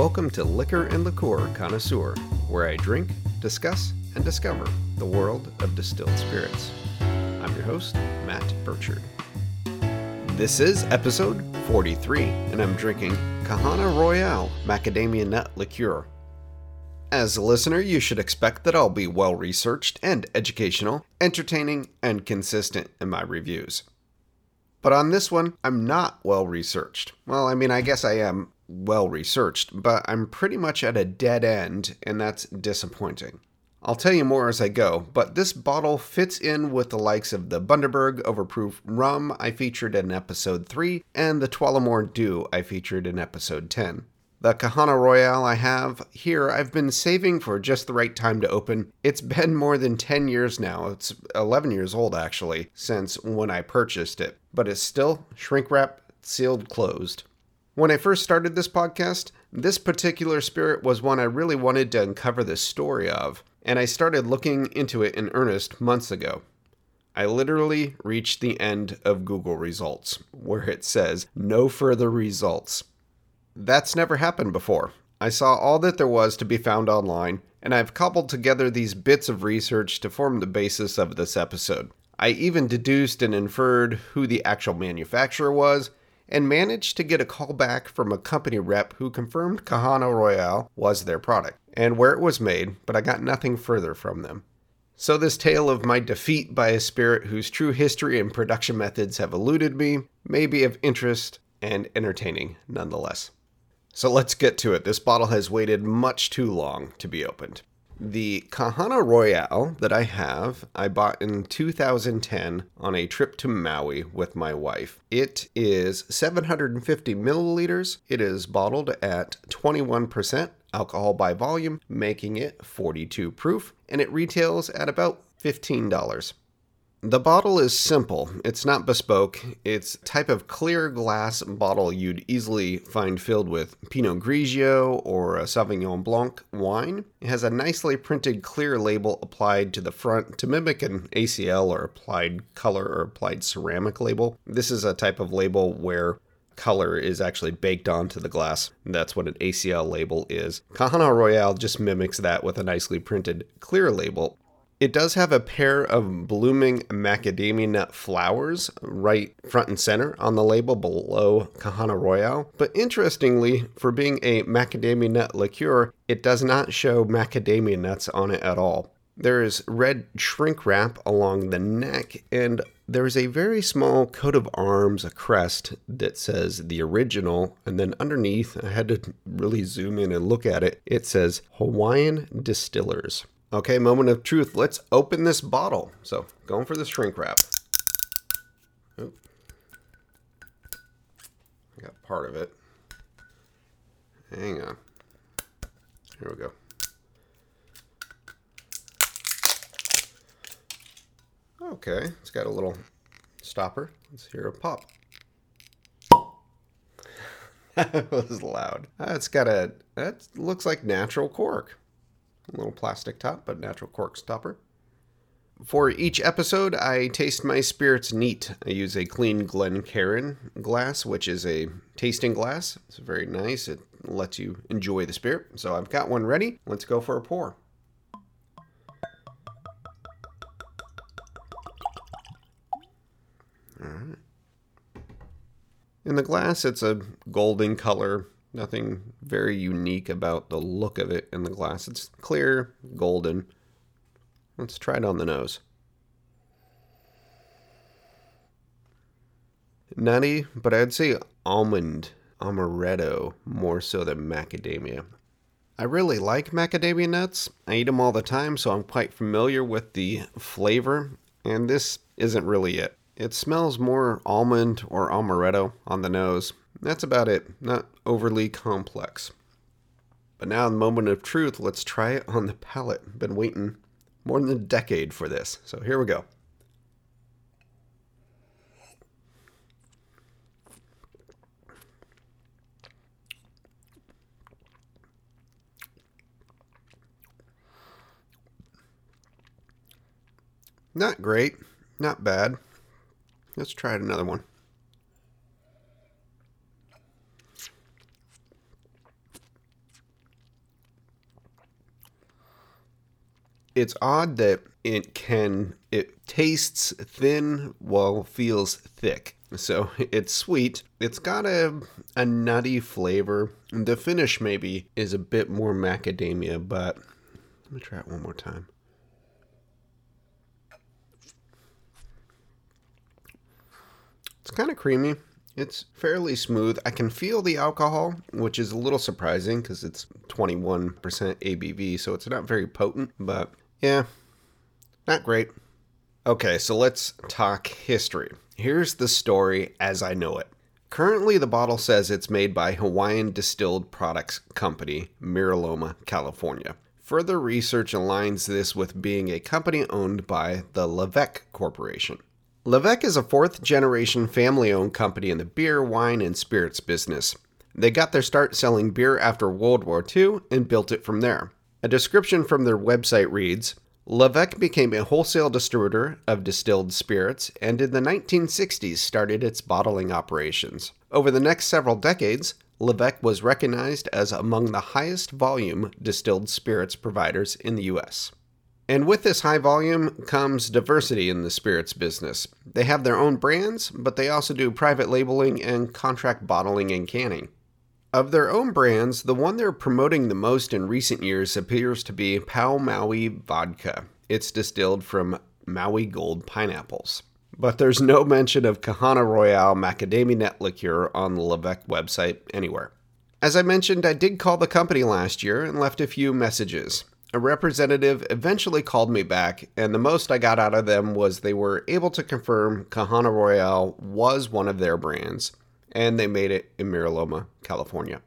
Welcome to Liquor and Liqueur Connoisseur, where I drink, discuss, and discover the world of distilled spirits. I'm your host, Matt Burchard. This is episode 43, and I'm drinking Kahana Royale Macadamia Nut Liqueur. As a listener, you should expect that I'll be well researched and educational, entertaining, and consistent in my reviews. But on this one, I'm not well researched. Well, I mean, I guess I am well researched, but I'm pretty much at a dead end, and that's disappointing. I'll tell you more as I go, but this bottle fits in with the likes of the Bundaberg Overproof Rum I featured in episode 3 and the Tullamore Dew I featured in episode 10. The Kahana Royale I have here, I've been saving for just the right time to open. It's been more than 10 years now. It's 11 years old, actually, since when I purchased it, but it's still shrink wrap, sealed, closed. When I first started this podcast, this particular spirit was one I really wanted to uncover the story of, and I started looking into it in earnest months ago. I literally reached the end of Google results, where it says no further results. That's never happened before. I saw all that there was to be found online, and I've cobbled together these bits of research to form the basis of this episode. I even deduced and inferred who the actual manufacturer was, and managed to get a call back from a company rep who confirmed Kahana Royale was their product and where it was made, but I got nothing further from them. So, this tale of my defeat by a spirit whose true history and production methods have eluded me may be of interest and entertaining nonetheless. So let's get to it. This bottle has waited much too long to be opened. The Kahana Royale that I have, I bought in 2010 on a trip to Maui with my wife. It is 750 milliliters. It is bottled at 21% alcohol by volume, making it 42 proof, and it retails at about $15. The bottle is simple. It's not bespoke. It's type of clear glass bottle you'd easily find filled with Pinot Grigio or a Sauvignon Blanc wine. It has a nicely printed clear label applied to the front to mimic an ACL or applied color or applied ceramic label. This is a type of label where color is actually baked onto the glass. That's what an ACL label is. Kahana Royale just mimics that with a nicely printed clear label. It does have a pair of blooming macadamia nut flowers right front and center on the label below Kahana Royale. But interestingly, for being a macadamia nut liqueur, it does not show macadamia nuts on it at all. There is red shrink wrap along the neck, and there is a very small coat of arms, a crest that says the original, and then underneath, I had to really zoom in and look at it, it says Hawaiian Distillers. Okay, moment of truth. Let's open this bottle. So, going for the shrink wrap. Oop. I got part of it. Hang on. Here we go. Okay, it's got a little stopper. Let's hear a pop. that was loud. It's got a, that looks like natural cork. A little plastic top, but natural cork stopper. For each episode, I taste my spirits neat. I use a clean Glencairn glass, which is a tasting glass. It's very nice. It lets you enjoy the spirit. So I've got one ready. Let's go for a pour. All right. In the glass, it's a golden color, Nothing very unique about the look of it in the glass. It's clear, golden. Let's try it on the nose. Nutty, but I'd say almond, amaretto, more so than macadamia. I really like macadamia nuts. I eat them all the time, so I'm quite familiar with the flavor, and this isn't really it. It smells more almond or amaretto on the nose. That's about it. Not overly complex. But now, the moment of truth, let's try it on the palate. Been waiting more than a decade for this. So here we go. Not great, not bad. Let's try another one. It's odd that it can, it tastes thin while feels thick. So it's sweet. It's got a, a nutty flavor. The finish maybe is a bit more macadamia, but let me try it one more time. It's kind of creamy. It's fairly smooth. I can feel the alcohol, which is a little surprising because it's 21% ABV, so it's not very potent, but yeah, not great. Okay, so let's talk history. Here's the story as I know it. Currently, the bottle says it's made by Hawaiian Distilled Products Company, Mira Loma, California. Further research aligns this with being a company owned by the Levecke Corporation. Levecke is a fourth generation family owned company in the beer, wine, and spirits business. They got their start selling beer after World War II and built it from there. A description from their website reads Levecke became a wholesale distributor of distilled spirits and in the 1960s started its bottling operations. Over the next several decades, Levecke was recognized as among the highest volume distilled spirits providers in the U.S. And with this high volume comes diversity in the spirits business. They have their own brands, but they also do private labeling and contract bottling and canning. Of their own brands, the one they're promoting the most in recent years appears to be Pau Maui Vodka. It's distilled from Maui Gold pineapples. But there's no mention of Kahana Royale macadamia nut liqueur on the Levecke website anywhere. As I mentioned, I did call the company last year and left a few messages. A representative eventually called me back, and the most I got out of them was they were able to confirm Kahana Royale was one of their brands, and they made it in Mira Loma, California.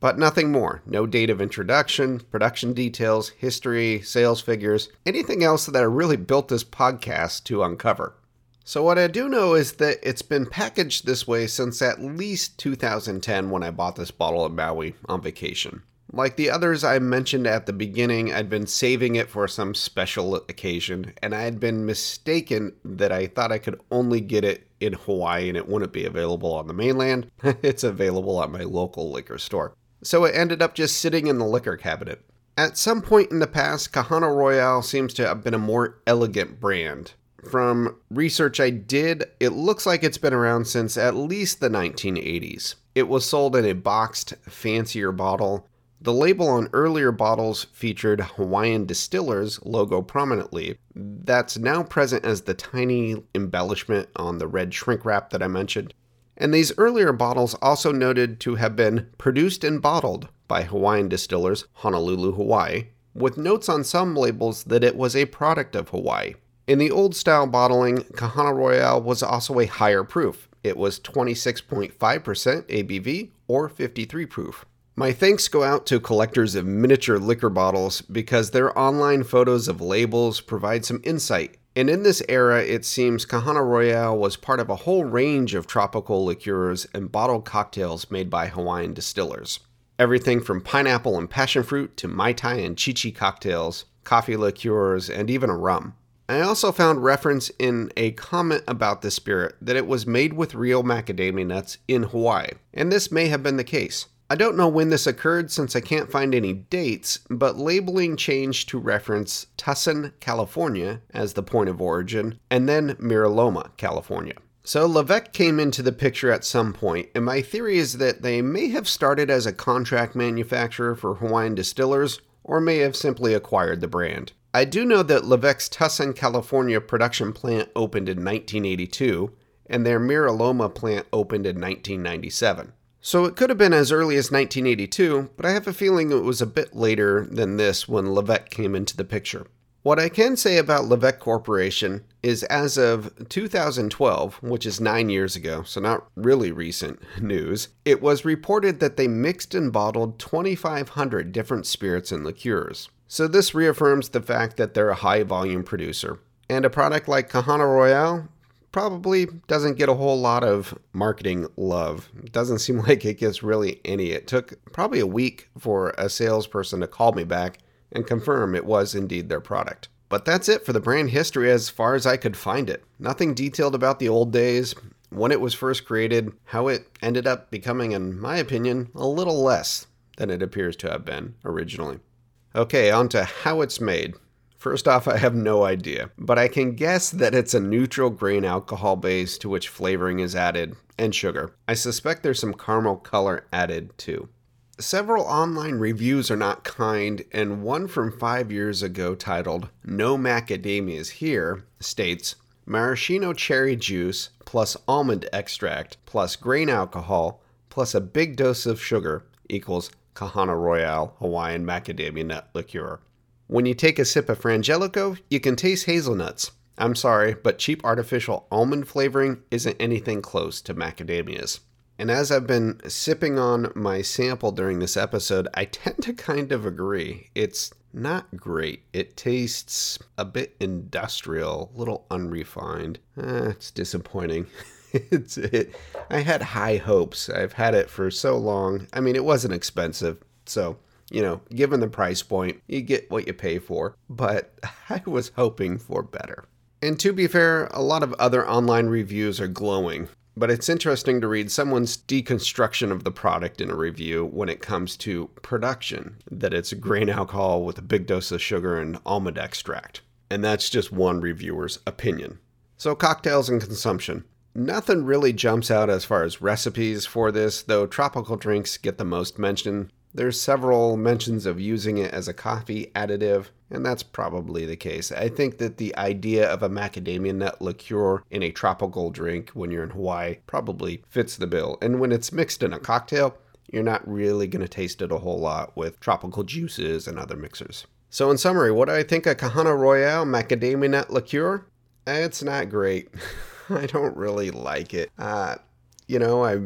But nothing more. No date of introduction, production details, history, sales figures, anything else that I really built this podcast to uncover. So, what I do know is that it's been packaged this way since at least 2010 when I bought this bottle of Maui on vacation. Like the others I mentioned at the beginning, I'd been saving it for some special occasion, and I had been mistaken that I thought I could only get it in Hawaii and it wouldn't be available on the mainland. it's available at my local liquor store. So it ended up just sitting in the liquor cabinet. At some point in the past, Kahana Royale seems to have been a more elegant brand. From research I did, it looks like it's been around since at least the 1980s. It was sold in a boxed, fancier bottle, the label on earlier bottles featured Hawaiian Distillers logo prominently. That's now present as the tiny embellishment on the red shrink wrap that I mentioned. And these earlier bottles also noted to have been produced and bottled by Hawaiian Distillers, Honolulu, Hawaii, with notes on some labels that it was a product of Hawaii. In the old style bottling, Kahana Royale was also a higher proof. It was 26.5% ABV or 53 proof. My thanks go out to collectors of miniature liquor bottles because their online photos of labels provide some insight. And in this era, it seems Kahana Royale was part of a whole range of tropical liqueurs and bottled cocktails made by Hawaiian distillers. Everything from pineapple and passion fruit to Mai Tai and Chi Chi cocktails, coffee liqueurs, and even a rum. I also found reference in a comment about the spirit that it was made with real macadamia nuts in Hawaii, and this may have been the case. I don't know when this occurred since I can't find any dates, but labeling changed to reference Tustin, California as the point of origin, and then Mira Loma, California. So Levecke came into the picture at some point, and my theory is that they may have started as a contract manufacturer for Hawaiian distillers, or may have simply acquired the brand. I do know that Levecke's Tustin, California production plant opened in 1982, and their Mira Loma plant opened in 1997. So it could have been as early as 1982, but I have a feeling it was a bit later than this when Levecke came into the picture. What I can say about Levecke Corporation is as of 2012, which is nine years ago, so not really recent news, it was reported that they mixed and bottled 2,500 different spirits and liqueurs. So this reaffirms the fact that they're a high volume producer. And a product like Kahana Royale probably doesn't get a whole lot of marketing love. Doesn't seem like it gets really any. It took probably a week for a salesperson to call me back and confirm it was indeed their product. But that's it for the brand history as far as I could find it. Nothing detailed about the old days, when it was first created, how it ended up becoming, in my opinion, a little less than it appears to have been originally. Okay, on to how it's made. First off, I have no idea, but I can guess that it's a neutral grain alcohol base to which flavoring is added and sugar. I suspect there's some caramel color added too. Several online reviews are not kind, and one from five years ago titled No Macadamias Here states maraschino cherry juice plus almond extract plus grain alcohol plus a big dose of sugar equals Kahana Royale Hawaiian macadamia nut liqueur. When you take a sip of Frangelico, you can taste hazelnuts. I'm sorry, but cheap artificial almond flavoring isn't anything close to macadamias. And as I've been sipping on my sample during this episode, I tend to kind of agree. It's not great. It tastes a bit industrial, a little unrefined. Eh, it's disappointing. it's it. I had high hopes. I've had it for so long. I mean, it wasn't expensive, so you know, given the price point, you get what you pay for, but I was hoping for better. And to be fair, a lot of other online reviews are glowing, but it's interesting to read someone's deconstruction of the product in a review when it comes to production that it's grain alcohol with a big dose of sugar and almond extract. And that's just one reviewer's opinion. So, cocktails and consumption. Nothing really jumps out as far as recipes for this, though tropical drinks get the most mention. There's several mentions of using it as a coffee additive, and that's probably the case. I think that the idea of a macadamia nut liqueur in a tropical drink when you're in Hawaii probably fits the bill. And when it's mixed in a cocktail, you're not really going to taste it a whole lot with tropical juices and other mixers. So, in summary, what do I think of Kahana Royale macadamia nut liqueur? It's not great. I don't really like it. Uh, you know, I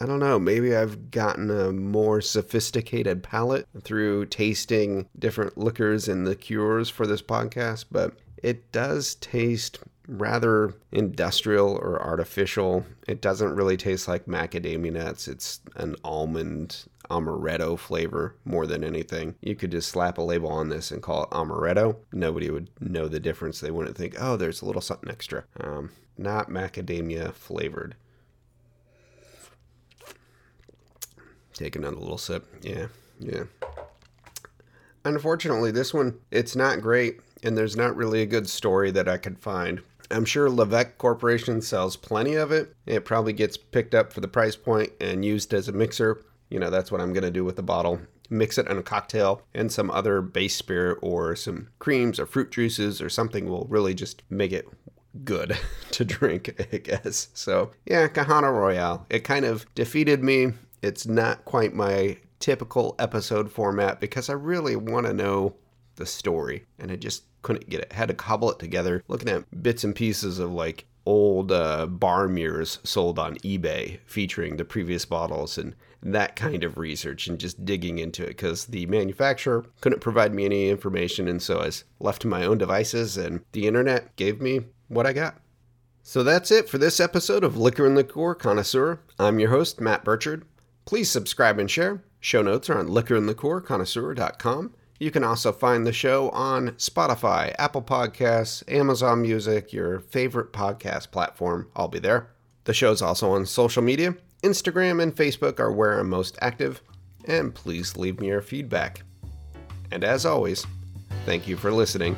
I don't know, maybe I've gotten a more sophisticated palate through tasting different liquors and liqueurs for this podcast, but it does taste rather industrial or artificial. It doesn't really taste like macadamia nuts. It's an almond amaretto flavor more than anything. You could just slap a label on this and call it amaretto. Nobody would know the difference. They wouldn't think, oh, there's a little something extra. Um, not macadamia flavored. Take another little sip. Yeah, yeah. Unfortunately, this one, it's not great, and there's not really a good story that I could find. I'm sure Levecke Corporation sells plenty of it. It probably gets picked up for the price point and used as a mixer. You know, that's what I'm going to do with the bottle. Mix it in a cocktail and some other base spirit or some creams or fruit juices or something will really just make it good to drink, I guess. So, yeah, Kahana Royale. It kind of defeated me it's not quite my typical episode format because I really want to know the story and I just couldn't get it. Had to cobble it together, looking at bits and pieces of like old uh, bar mirrors sold on eBay featuring the previous bottles and that kind of research and just digging into it because the manufacturer couldn't provide me any information and so I was left to my own devices and the internet gave me what I got. So that's it for this episode of Liquor and Liqueur Connoisseur. I'm your host, Matt Burchard. Please subscribe and share. Show notes are on liquorandliqueurconnoisseur.com. You can also find the show on Spotify, Apple Podcasts, Amazon Music, your favorite podcast platform. I'll be there. The show is also on social media. Instagram and Facebook are where I'm most active. And please leave me your feedback. And as always, thank you for listening